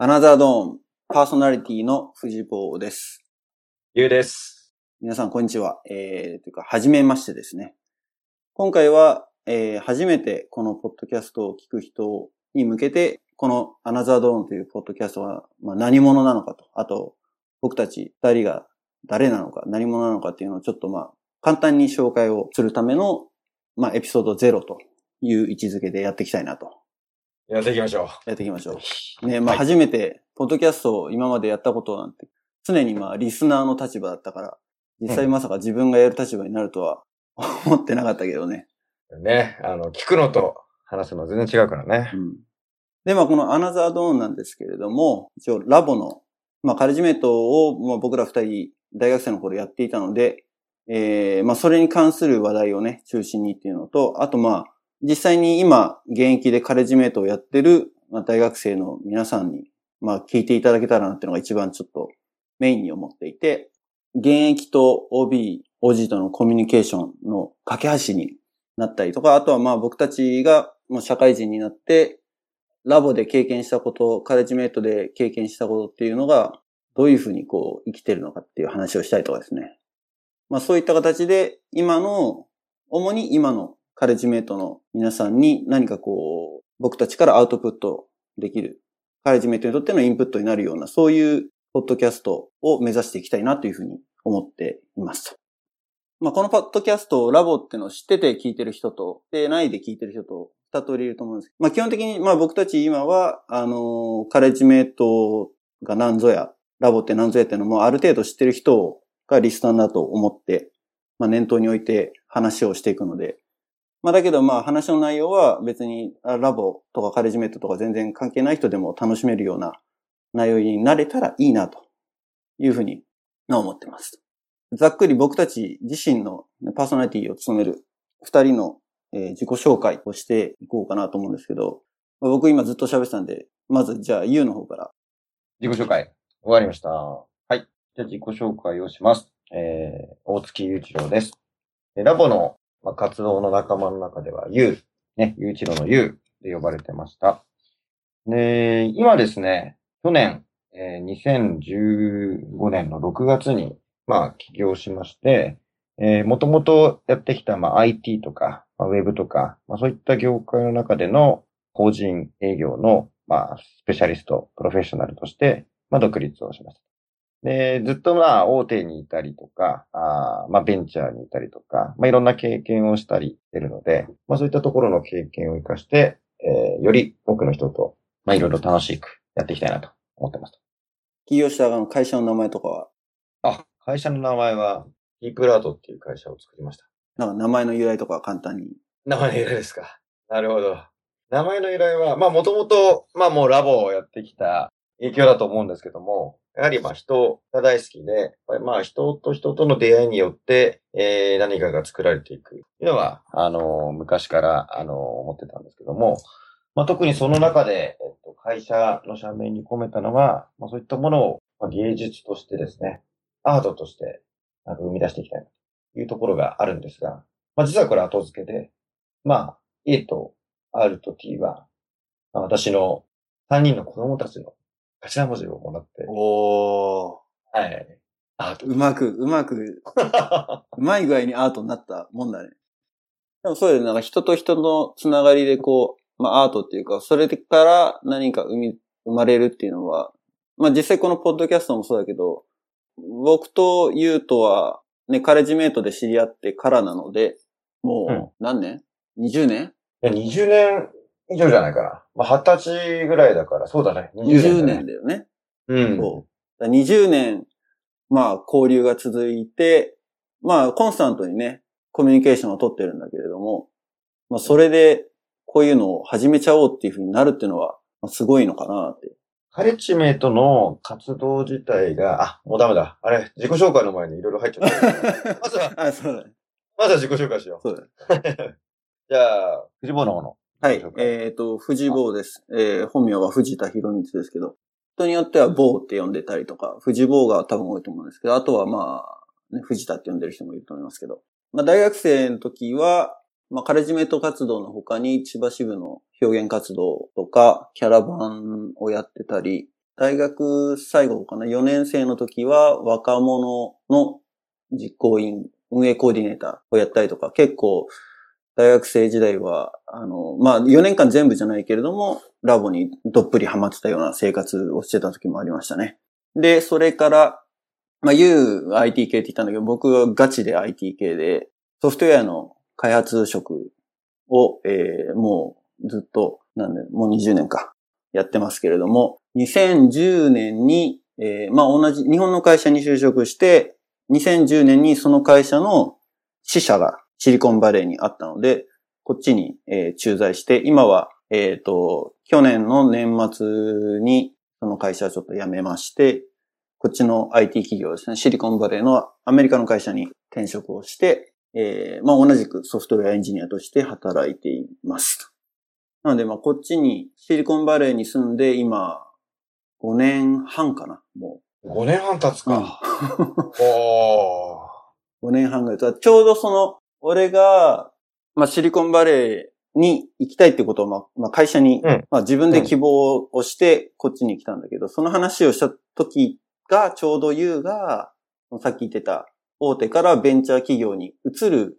アナザードーン、パーソナリティの藤坊です。ゆうです。皆さん、こんにちは。えー、というか、はじめましてですね。今回は、えー、初めてこのポッドキャストを聞く人に向けて、このアナザードーンというポッドキャストは、まあ、何者なのかと、あと、僕たち二人が誰なのか、何者なのかっていうのをちょっとまあ、簡単に紹介をするための、まあ、エピソード0という位置づけでやっていきたいなと。やっていきましょやっていきましょう。う。ね、まあ、はい初めて、ポッドキャストを今までやったことなんて、常にまあ、リスナーの立場だったから、実際まさか自分がやる立場になるとは 思ってなかったけどね。ね、あの、聞くのと話すのは全然違うからねう。ん。で、まあ、このアナザードーンなんですけれども、一応ラボの、まあ、カレッジメイトを、まあ、僕ら二人、大学生の頃やっていたので、えー、まあ、それに関する話題をね、中心にっていうのと、あとまあ、実際に今、現役でカレッジメイトをやってる、まあ、大学生の皆さんに、まあ、聞いていただけたらなっていうのが一番ちょっとメインに思っていて、現役と OB、OG とのコミュニケーションの架け橋になったりとか、あとはまあ僕たちがもう社会人になって、ラボで経験したこと、カレッジメイトで経験したことっていうのが、どういうふうにこう生きてるのかっていう話をしたりとかですね。まあそういった形で、今の、主に今のカレッジメイトの皆さんに何かこう、僕たちからアウトプットできる、カレッジメイトにとってのインプットになるような、そういうポッドキャストを目指していきたいなというふうに思っています。まあ、このポッドキャストをラボってのを知ってて聞いてる人と、でないで聞いてる人と、二通りいると思うんですけど、まあ、基本的に、まあ、僕たち今は、あのカレッジメイトが何ぞや、ラボって何ぞやっていうのもある程度知ってる人がリスナーだと思って、まあ、念頭に置いて話をしていくので、まあ、だけど、まあ、話の内容は別に、ラボとかカレジメイトとか全然関係ない人でも楽しめるような内容になれたらいいな、というふうに思ってます。ざっくり僕たち自身のパーソナリティを務める二人の、自己紹介をしていこうかなと思うんですけど、僕今ずっと喋ってたんで、まずじゃあ、ゆうの方から。自己紹介、終わりました。はい。じゃあ自己紹介をします。えー、大月雄一郎です。ラボの、まあ、活動の仲間の中では、ゆう、ね、雄一郎のゆうで呼ばれてました。で、今ですね、去年、えー2015年の6月に、まあ、起業しまして、えー、もともとやってきた、まあ、IT とか、まあ、ウェブとか、まあ、そういった業界の中での法人営業の、まあ、スペシャリスト、プロフェッショナルとして、まあ、独立をしました。で、ずっとまあ、大手にいたりとか、あーまあ、ベンチャーにいたりとか、まあ、いろんな経験をしたりしてるので、まあ、そういったところの経験を活かして、えー、より多くの人と、まあ、いろいろ楽しくやっていきたいなと思ってます。起業したあの会社の名前とかは、あ、会社の名前は、ディープラートっていう会社を作りました。なんか名前の由来とかは簡単に。名前の由来ですか。なるほど。名前の由来は、まあもともと、まあもうラボをやってきた影響だと思うんですけども、やはりまあ人が大好きで、まあ人と人との出会いによって、えー、何かが作られていく。というのは、あの、昔から、あの、思ってたんですけども、まあ特にその中で、えっと、会社の社名に込めたのは、まあそういったものを、芸術としてですね、アートとして、あの生み出していきたいというところがあるんですが、まあ実はこれ後付けで、まあ、A と R と T は、まあ私の3人の子供たちの頭文字をもらって、おー。はい。アート。うまく、うまく、うまい具合にアートになったもんだね。でもそうよね。なんか人と人のつながりでこう、まあアートっていうか、それから何か生み、生まれるっていうのは、まあ実際このポッドキャストもそうだけど、僕とユウとは、ね、カレッジメイトで知り合ってからなので、もう何年、?20 年？いや、20年以上じゃないかな。まあ、20歳ぐらいだから、そうだね。?20 だね年だよね。うん。そう。だから20年、まあ、交流が続いて、まあ、コンスタントにね、コミュニケーションを取ってるんだけれども、まあ、それで、こういうのを始めちゃおうっていうふうになるっていうのは、まあすごいのかなって。カレッジメイトの活動自体が、あ、もうダメだ。あれ、自己紹介の前にいろいろ入っちゃった。まずは、あ、そうだね。まずは自己紹介しよそうだね。う。じゃあ、藤本の方の。はい。えっ、と、藤坊です。えー本名は藤田博光ですけど、人によっては坊って呼んでたりとか、藤坊が多分多いと思うんですけど、あとはまあ、ね、藤田って呼んでる人もいると思いますけど、まあ大学生の時は、まあカレッジメイト活動の他に千葉支部の表現活動とか、キャラバンをやってたり、大学最後かな、4年生の時は若者の実行委員、運営コーディネーターをやったりとか、結構大学生時代は、あの、まあ、4年間全部じゃないけれども、ラボにどっぷりハマってたような生活をしてた時もありましたね。で、それから、まあ、U IT 系って言ったんだけど、僕はガチで IT 系で、ソフトウェアの開発職を、えー、もうずっと、なんで、もう20年か、やってますけれども、2010年に、えー、まあ同じ、日本の会社に就職して、2010年にその会社の支社がシリコンバレーにあったので、こっちに、えー、駐在して、今は、えっ、ー、と、去年の年末にその会社はちょっと辞めまして、こっちの IT 企業ですね、シリコンバレーのアメリカの会社に転職をして、えー、まあ同じくソフトウェアエンジニアとして働いています。なので、まあこっちにシリコンバレーに住んで今5年半かな、もう。5年半経つか。うん、お5年半ぐらい。ちょうどその、俺が、まあシリコンバレーに行きたいってことを、まあ、まあ、会社に、うん、まあ自分で希望をしてこっちに来たんだけど、その話をした時がちょうど言うが、さっき言ってた大手からベンチャー企業に移る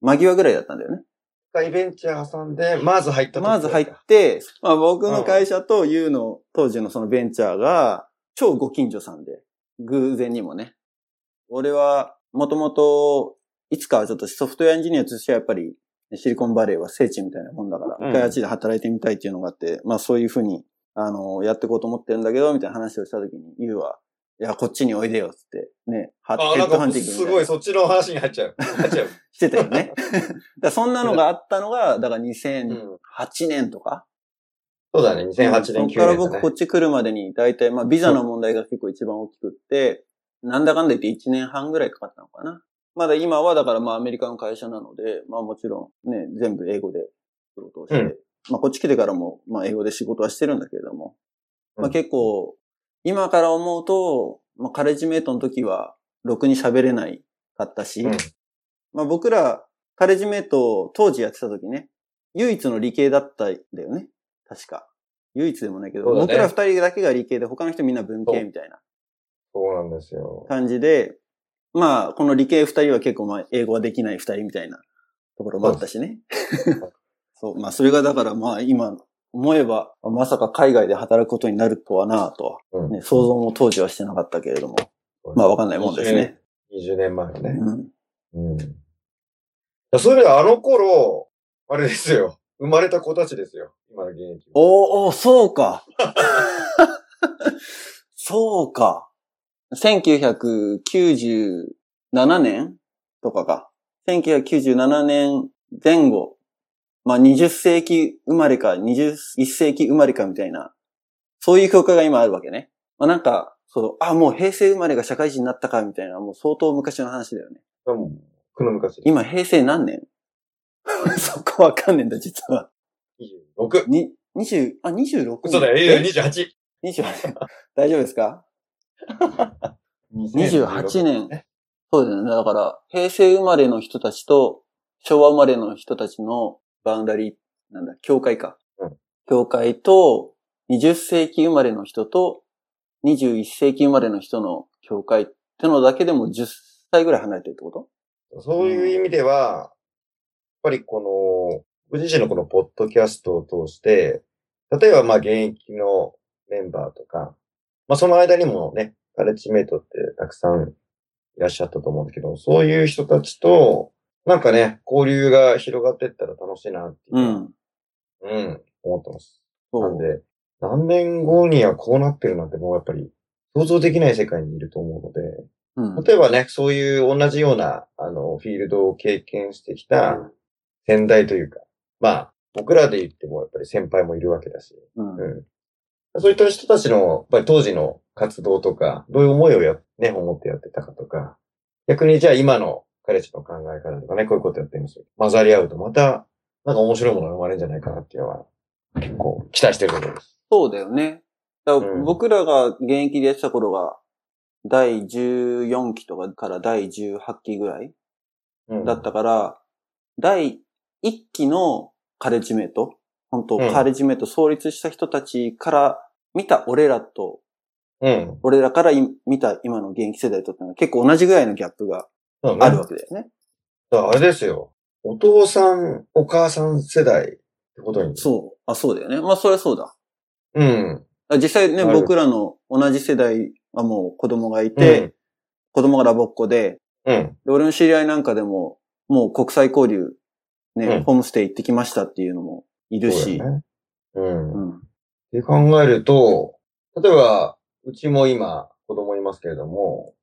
間際ぐらいだったんだよね。一回ベンチャー挟んで、まず入ったまず入って、まあ僕の会社と U の当時のそのベンチャーが超ご近所さんで、偶然にもね。俺はもともといつかはちょっとソフトウェアエンジニアとしてはやっぱりシリコンバレーは聖地みたいなもんだから、一回あっちで働いてみたいっていうのがあって、まあそういうふうに、あの、やっていこうと思ってるんだけど、みたいな話をしたときに、ユウは、いや、こっちにおいでよ、つって、ね、ハッドハンティングすごい、そっちの話に入っちゃう。入っちゃう。してたよね。だそんなのがあったのが、だから2008年とか？そうだね、2008年、9年、そこから僕こっち来るまでに、大体、まあ、ビザの問題が結構一番大きくって、なんだかんだ言って1年半ぐらいかかったのかな。まだ今は、だからまあアメリカの会社なので、まあもちろんね、全部英語で仕事をして、うん、まあこっち来てからも、まあ英語で仕事はしてるんだけれども、まあ結構、今から思うと、まあ、カレッジメイトの時は、ろくに喋れないかったし、うん、まあ僕ら、カレッジメイト当時やってた時ね、唯一の理系だったんだよね。確か。唯一でもないけど、ね、僕ら二人だけが理系で他の人みんな文系みたいな。そうなんですよ。感じで、まあ、この理系二人は結構まあ、英語はできない二人みたいなところもあったしね。そう、まあ、それがだからまあ、今、思えば、まさか海外で働くことになるとはなとは、ね、うん、想像も当時はしてなかったけれども。まあわかんないもんですね。20年前ね。うん。うん。そういう意味であの頃、あれですよ。生まれた子たちですよ。今の現役。おおそうか。そうか。1997年とかか。1997年前後まあ、20世紀生まれか、21世紀生まれかみたいな、そういう教科が今あるわけね。まあ、なんか、そう、あ、もう平成生まれが社会人になったかみたいな、もう相当昔の話だよね。うん。この昔。今、平成何年？そこわかんねえんだ、実は。26。に、20、あ、26そうだよ、え？28。28。大丈夫ですか？?28 年。そうだよね。だから、平成生まれの人たちと、昭和生まれの人たちのバウンダリー、なんだ、教会か。うん。教会と、20世紀生まれの人と、21世紀生まれの人の教会ってのだけでも10歳ぐらい離れてるってこと？そういう意味では、やっぱりこの、ご自身のこのポッドキャストを通して、例えばまあ現役のメンバーとか、まあその間にもね、カレッジメイトってたくさんいらっしゃったと思うんですけど、そういう人たちと、なんかね、交流が広がっていったら楽しいなっていう。うん。うん、思ってます。なんで、何年後にはこうなってるなんてもうやっぱり想像できない世界にいると思うので、うん、例えばね、そういう同じような、あの、フィールドを経験してきた先代というか、まあ、僕らで言ってもやっぱり先輩もいるわけだし、うん、うん、そういった人たちの、やっぱり当時の活動とか、どういう思いをや、ね、思ってやってたかとか、逆にじゃあ今の彼氏の考え方とかね、こういうことやってるんですよ。混ざり合うとまた、なんか面白いものが生まれるんじゃないかなっていうのは、結構期待してるところです。そうだよね。ら僕らが現役でやってた頃が、第14期とかから第18期ぐらいだったから、うん、第1期のカレッジメイト、本当、カレッジメイト創立した人たちから見た俺らとうん。俺らからい見た今の現役世代とってのは結構同じぐらいのギャップがあるわけだよね。だあれですよ。お父さん、お母さん世代ってことに。そう。あ、そうだよね。まあ、それはそうだ。う。うん。あ実際ね、僕らの同じ世代はもう子供がいて、子供がラボっ子で、うん。で俺の知り合いなんかでも、もう国際交流、ね、うんホームステイ行ってきましたっていうのもいるし、そうね。うん。っうん。て考えると、例えば、うちも今、子供いますけれども、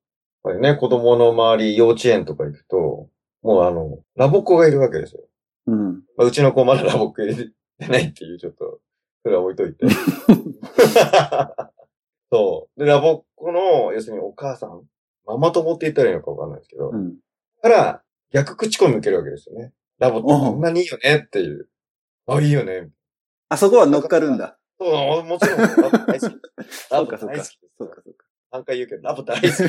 やっぱりね、子供の周り、幼稚園とか行くと、もうあの、ラボっ子がいるわけですよ。うん。まあ、うちの子まだラボっ子入れてないっていう、ちょっと、それは置いといて。そう。で、ラボっ子の、要するにお母さん、ママ友って言ったらいいのかわかんないですけど、うん。から、逆口コミ受けるわけですよね。ラボってこんなにいいよねっていう。あ、いいよね。あそこは乗っかるんだ。そう、もちろん、ラボ大好き。ラボ大好きそうか。そうか、そうか。何回言うけど、ラボ大好き。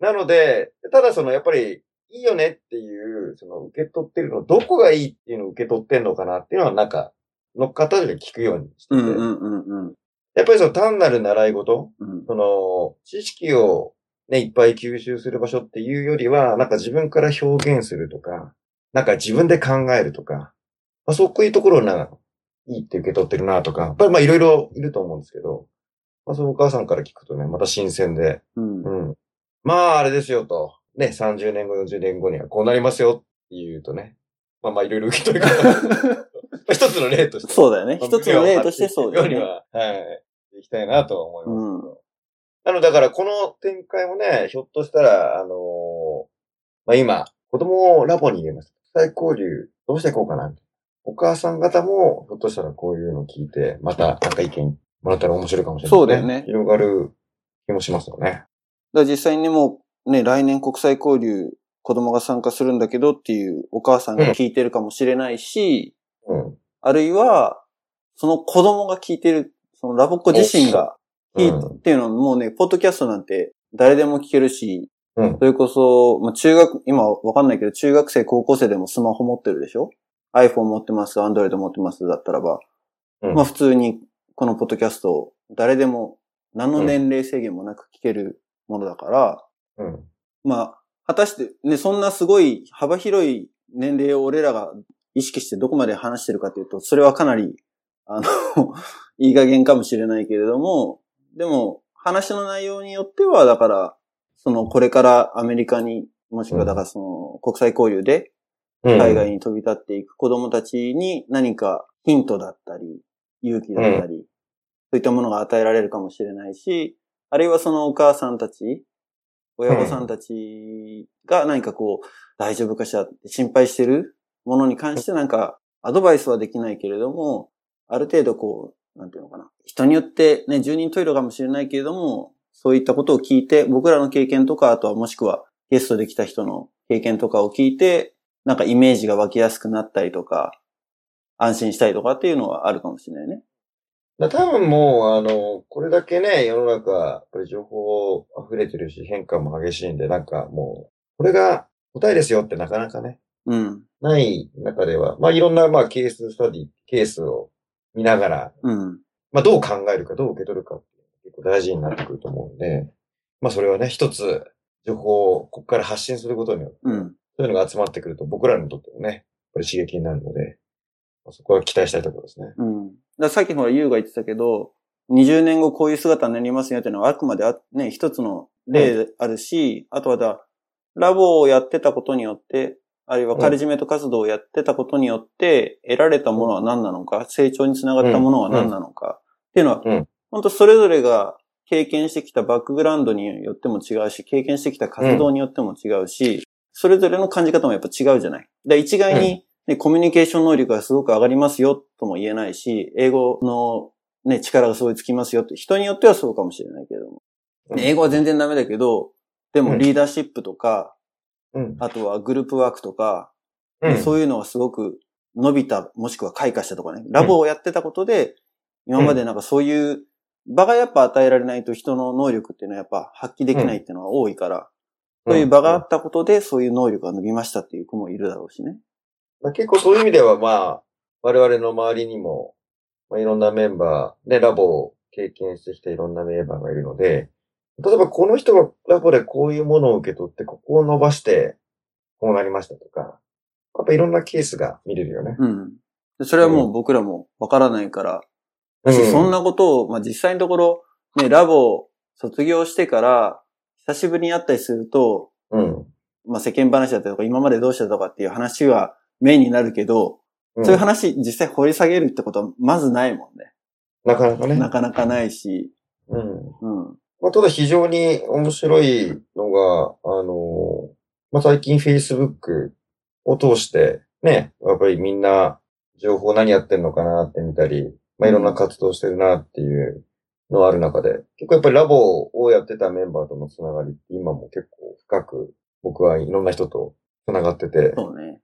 なので、ただその、やっぱり、いいよねっていう、その、受け取ってるの、どこがいいっていうのを受け取ってんのかなっていうのは、なんか、乗っかったで聞くようにしてて、うんうんうんうん。やっぱりその単なる習い事、うんその、知識をね、いっぱい吸収する場所っていうよりは、なんか自分から表現するとか、なんか自分で考えるとか、まあ、そういうところな、いいって受け取ってるなとか、やっぱりまあいろいろいると思うんですけど、まあそのお母さんから聞くとね、また新鮮で、うんうん。まああれですよと、ね、30年後、40年後にはこうなりますよって言うとね、まあまあいろいろ受け取り方まあ 一つの例として。そうだよね。まあ一つの例としてそうだよね。ようには、はい。いきたいなとは思いますけど。うんなので、だからこの展開もね、ひょっとしたら、あのーまあ今、子供をラボに入れます。国際交流、どうしていこうかな？お母さん方も、ひょっとしたらこういうのを聞いて、また、なんか意見もらったら面白いかもしれない、そうだよね広がる気もしますよね。だから実際にもうね、来年国際交流子供が参加するんだけどっていうお母さんが聞いてるかもしれないし、うん。あるいは、その子供が聞いてる、そのラボっ子自身が聞いうんっていうのはもうね、ポッドキャストなんて誰でも聞けるし、うん。それこそ、まあ、中学、今わかんないけど、中学生、高校生でもスマホ持ってるでしょ ?iPhone 持ってます、Android 持ってますだったらば、うん。まあ普通にこのポッドキャストを誰でも何の年齢制限もなく聞けるものだから、うん。まあ、果たして、ね、そんなすごい幅広い年齢を俺らが意識してどこまで話してるかというと、それはかなり、あの、いい加減かもしれないけれども、でも、話の内容によっては、だから、その、これからアメリカに、もしくは、だからその、国際交流でうん。海外に飛び立っていく子供たちに何かヒントだったり、勇気だったり、そういったものが与えられるかもしれないし、あるいはそのお母さんたち、親御さんたちが何かこう、大丈夫かしらって心配してるものに関してなんか、アドバイスはできないけれども、ある程度こう、なんていうのかな。人によってね、十人十色かもしれないけれども、そういったことを聞いて、僕らの経験とか、あとはもしくはゲストで来た人の経験とかを聞いて、なんかイメージが湧きやすくなったりとか、安心したりとかっていうのはあるかもしれないね。だ多分もう、あの、これだけね、世の中、やっぱり情報溢れてるし、変化も激しいんで、なんかもう、これが答えですよってなかなかね、うん。ない中では、まあいろんな、まあケーススタディ、ケースを見ながら、うん。まあどう考えるか、どう受け取るかっ結構大事になってくると思うんで、まあそれはね、一つ、情報をここから発信することによって、うん。そういうのが集まってくると僕らにとってもね、これ刺激になるので、まあそこは期待したいところですね。うん。ださっきほら、ユウが言ってたけど、20年後こういう姿になりますよっていうのはあくまであね、一つの例であるし、あとはだ、ラボをやってたことによって、あるいはカリジメント活動をやってたことによって、得られたものは何なのか、成長につながったものは何なのか、っていうのは、うん本当それぞれが経験してきたバックグラウンドによっても違うし、経験してきた活動によっても違うし、それぞれの感じ方もやっぱ違うじゃない。で一概に、ね、コミュニケーション能力がすごく上がりますよとも言えないし、英語のね、力がすごいつきますよって、人によってはそうかもしれないけれども。ね英語は全然ダメだけど、でもうんリーダーシップとか、うん。あとはグループワークとか、うん。そういうのがすごく伸びた、もしくは開花したとかね。ラボをやってたことで、今までなんかそういう場がやっぱ与えられないと人の能力っていうのはやっぱ発揮できないっていうのが多いから、そういう場があったことでそういう能力が伸びましたっていう子もいるだろうしね。まあ結構そういう意味では、まあ、我々の周りにも、まあ、いろんなメンバー、ね、ラボを経験してきたいろんなメンバーがいるので、例えばこの人がラボでこういうものを受け取って、ここを伸ばして、こうなりましたとか、やっぱいろんなケースが見れるよね。うん。でそれはもう僕らもわからないから、うんそんなことを、まあ、実際のところ、ね、ラボ卒業してから、久しぶりに会ったりすると、うん。まあ、世間話だったりとか、今までどうしてたとかっていう話はメインになるけど、うんそういう話実際掘り下げるってことはまずないもんね。なかなかね。なかなかないし、うん。うん。まあ、ただ非常に面白いのが、あのまあ、最近 Facebook を通して、ね、やっぱりみんな情報何やってんのかなって見たり、まあ、いろんな活動してるなっていうのがある中で、結構やっぱりラボをやってたメンバーとのつながりって今も結構深く僕はいろんな人とつながってて、そうね。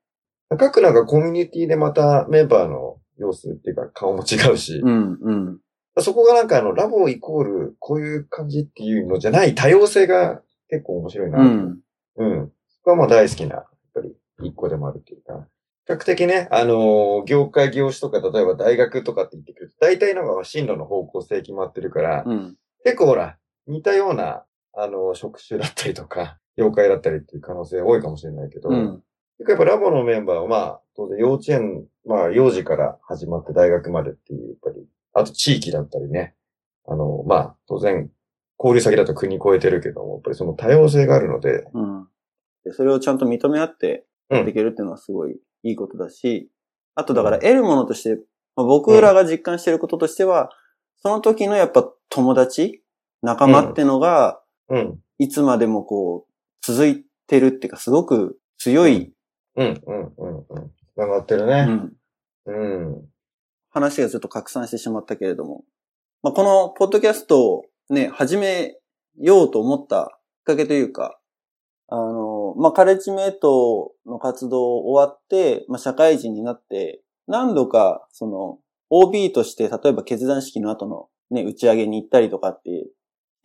各なんかコミュニティでまたメンバーの様子っていうか顔も違うし、うん、うん。そこがなんかあの、ラボイコール、こういう感じっていうのじゃない多様性が結構面白いな。うん。うん。そこはまあ大好きな、やっぱり一個でもあるっていうか。比較的ね、あのー業界業種とか、例えば大学とかって言ってくると、大体のが進路の方向性決まってるから、うん。結構ほら、似たような、あのー職種だったりとか、業界だったりっていう可能性多いかもしれないけど、うん。結構やっぱラボのメンバーはまあ、当然幼稚園、まあ幼児から始まって大学までっていう、やっぱり、あと地域だったりね。あの、まあ、当然、交流先だと国越えてるけども、やっぱりその多様性があるので、うん。でそれをちゃんと認め合ってうんできるっていうのはすごいいいことだし、あとだから得るものとして、まあ僕らが実感していることとしては、その時のやっぱ友達、仲間ってのが、うん、いつまでもこう、続いてるっていうか、すごく強い、うん、うん、うん、うん。繋がってるうね。んうん。話がちょっと拡散してしまったけれども、まあ、このポッドキャストをね、始めようと思ったきっかけというか、あの、まあ、カレッジメイトの活動終わって、まあ、社会人になって、何度か、その、OB として、例えば決断式の後のね、打ち上げに行ったりとかって、し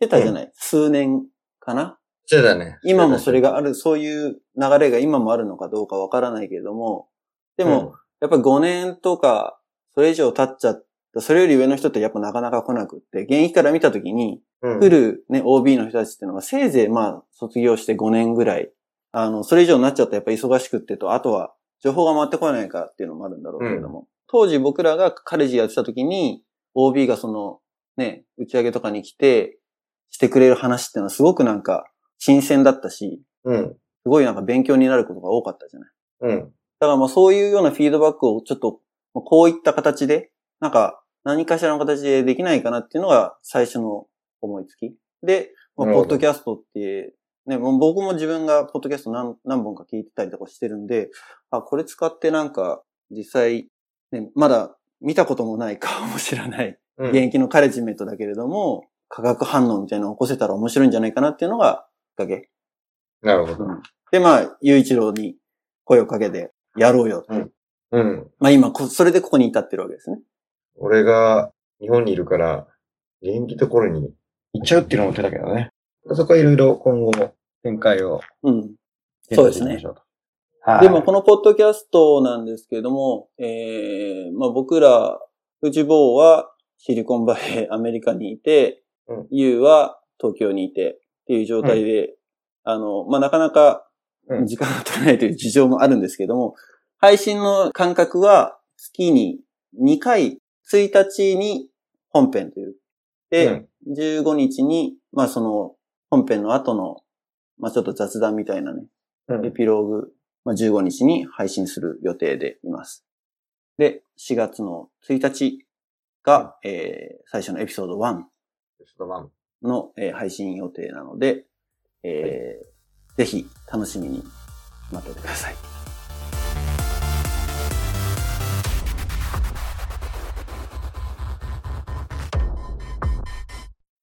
てたじゃない、数年かな？そうだね。今もそれがある、そういう流れが今もあるのかどうかわからないけれども、ででも、、やっぱ5年とか、それ以上経っちゃった、それより上の人ってやっぱなかなか来なくって、現役から見たときに、うん、来るね、OB の人たちっていうのはせいぜいまあ、卒業して5年ぐらい、あの、それ以上になっちゃったらやっぱ忙しくってと、あとは情報が回ってこないからっていうのもあるんだろうけれども、当時僕らがカレッジやってたときに、OB がその、ね、打ち上げとかに来て、してくれる話っていうのはすごくなんか、新鮮だったし、うん、すごいなんか勉強になることが多かったじゃない。うん、だからまあそういうようなフィードバックをちょっと、まあこういった形で、なんか何かしらの形でできないかなっていうのが最初の思いつき。で、まあ、ポッドキャストって、ね、もう僕も自分がポッドキャスト何何本か聞いてたりとかしてるんで、あ、これ使ってなんか実際、ね、まだ見たこともない顔も知らないうん。現役のカレッジメイトだけれども、化学反応みたいなのを起こせたら面白いんじゃないかなっていうのがきっかけ。なるほど。で、まあ、雄一郎に声をかけて、やろうよ。うん。まあ今こ、それでここに至ってるわけですね。俺が日本にいるから、元気ところに行っちゃうっていうのも手だけどね。そこはいろいろ今後も展開をうん。検討していきましょうと。はい。でも、このポッドキャストなんですけれども、えー、まあ僕ら、フジボーはシリコンバレー、アメリカにいて、うんユーは東京にいてっていう状態で、あの、まあなかなかうん時間が取れないという事情もあるんですけども、配信の間隔は月に2回、1日に本編という。で、15日に、まあその本編の後の、まあちょっと雑談みたいなね、うんエピローグ、まあ、15日に配信する予定でいます。で、4月の1日が、えー最初のエピソード1ちょっとまあの、えー配信予定なので、えーぜひ楽しみに待っててください。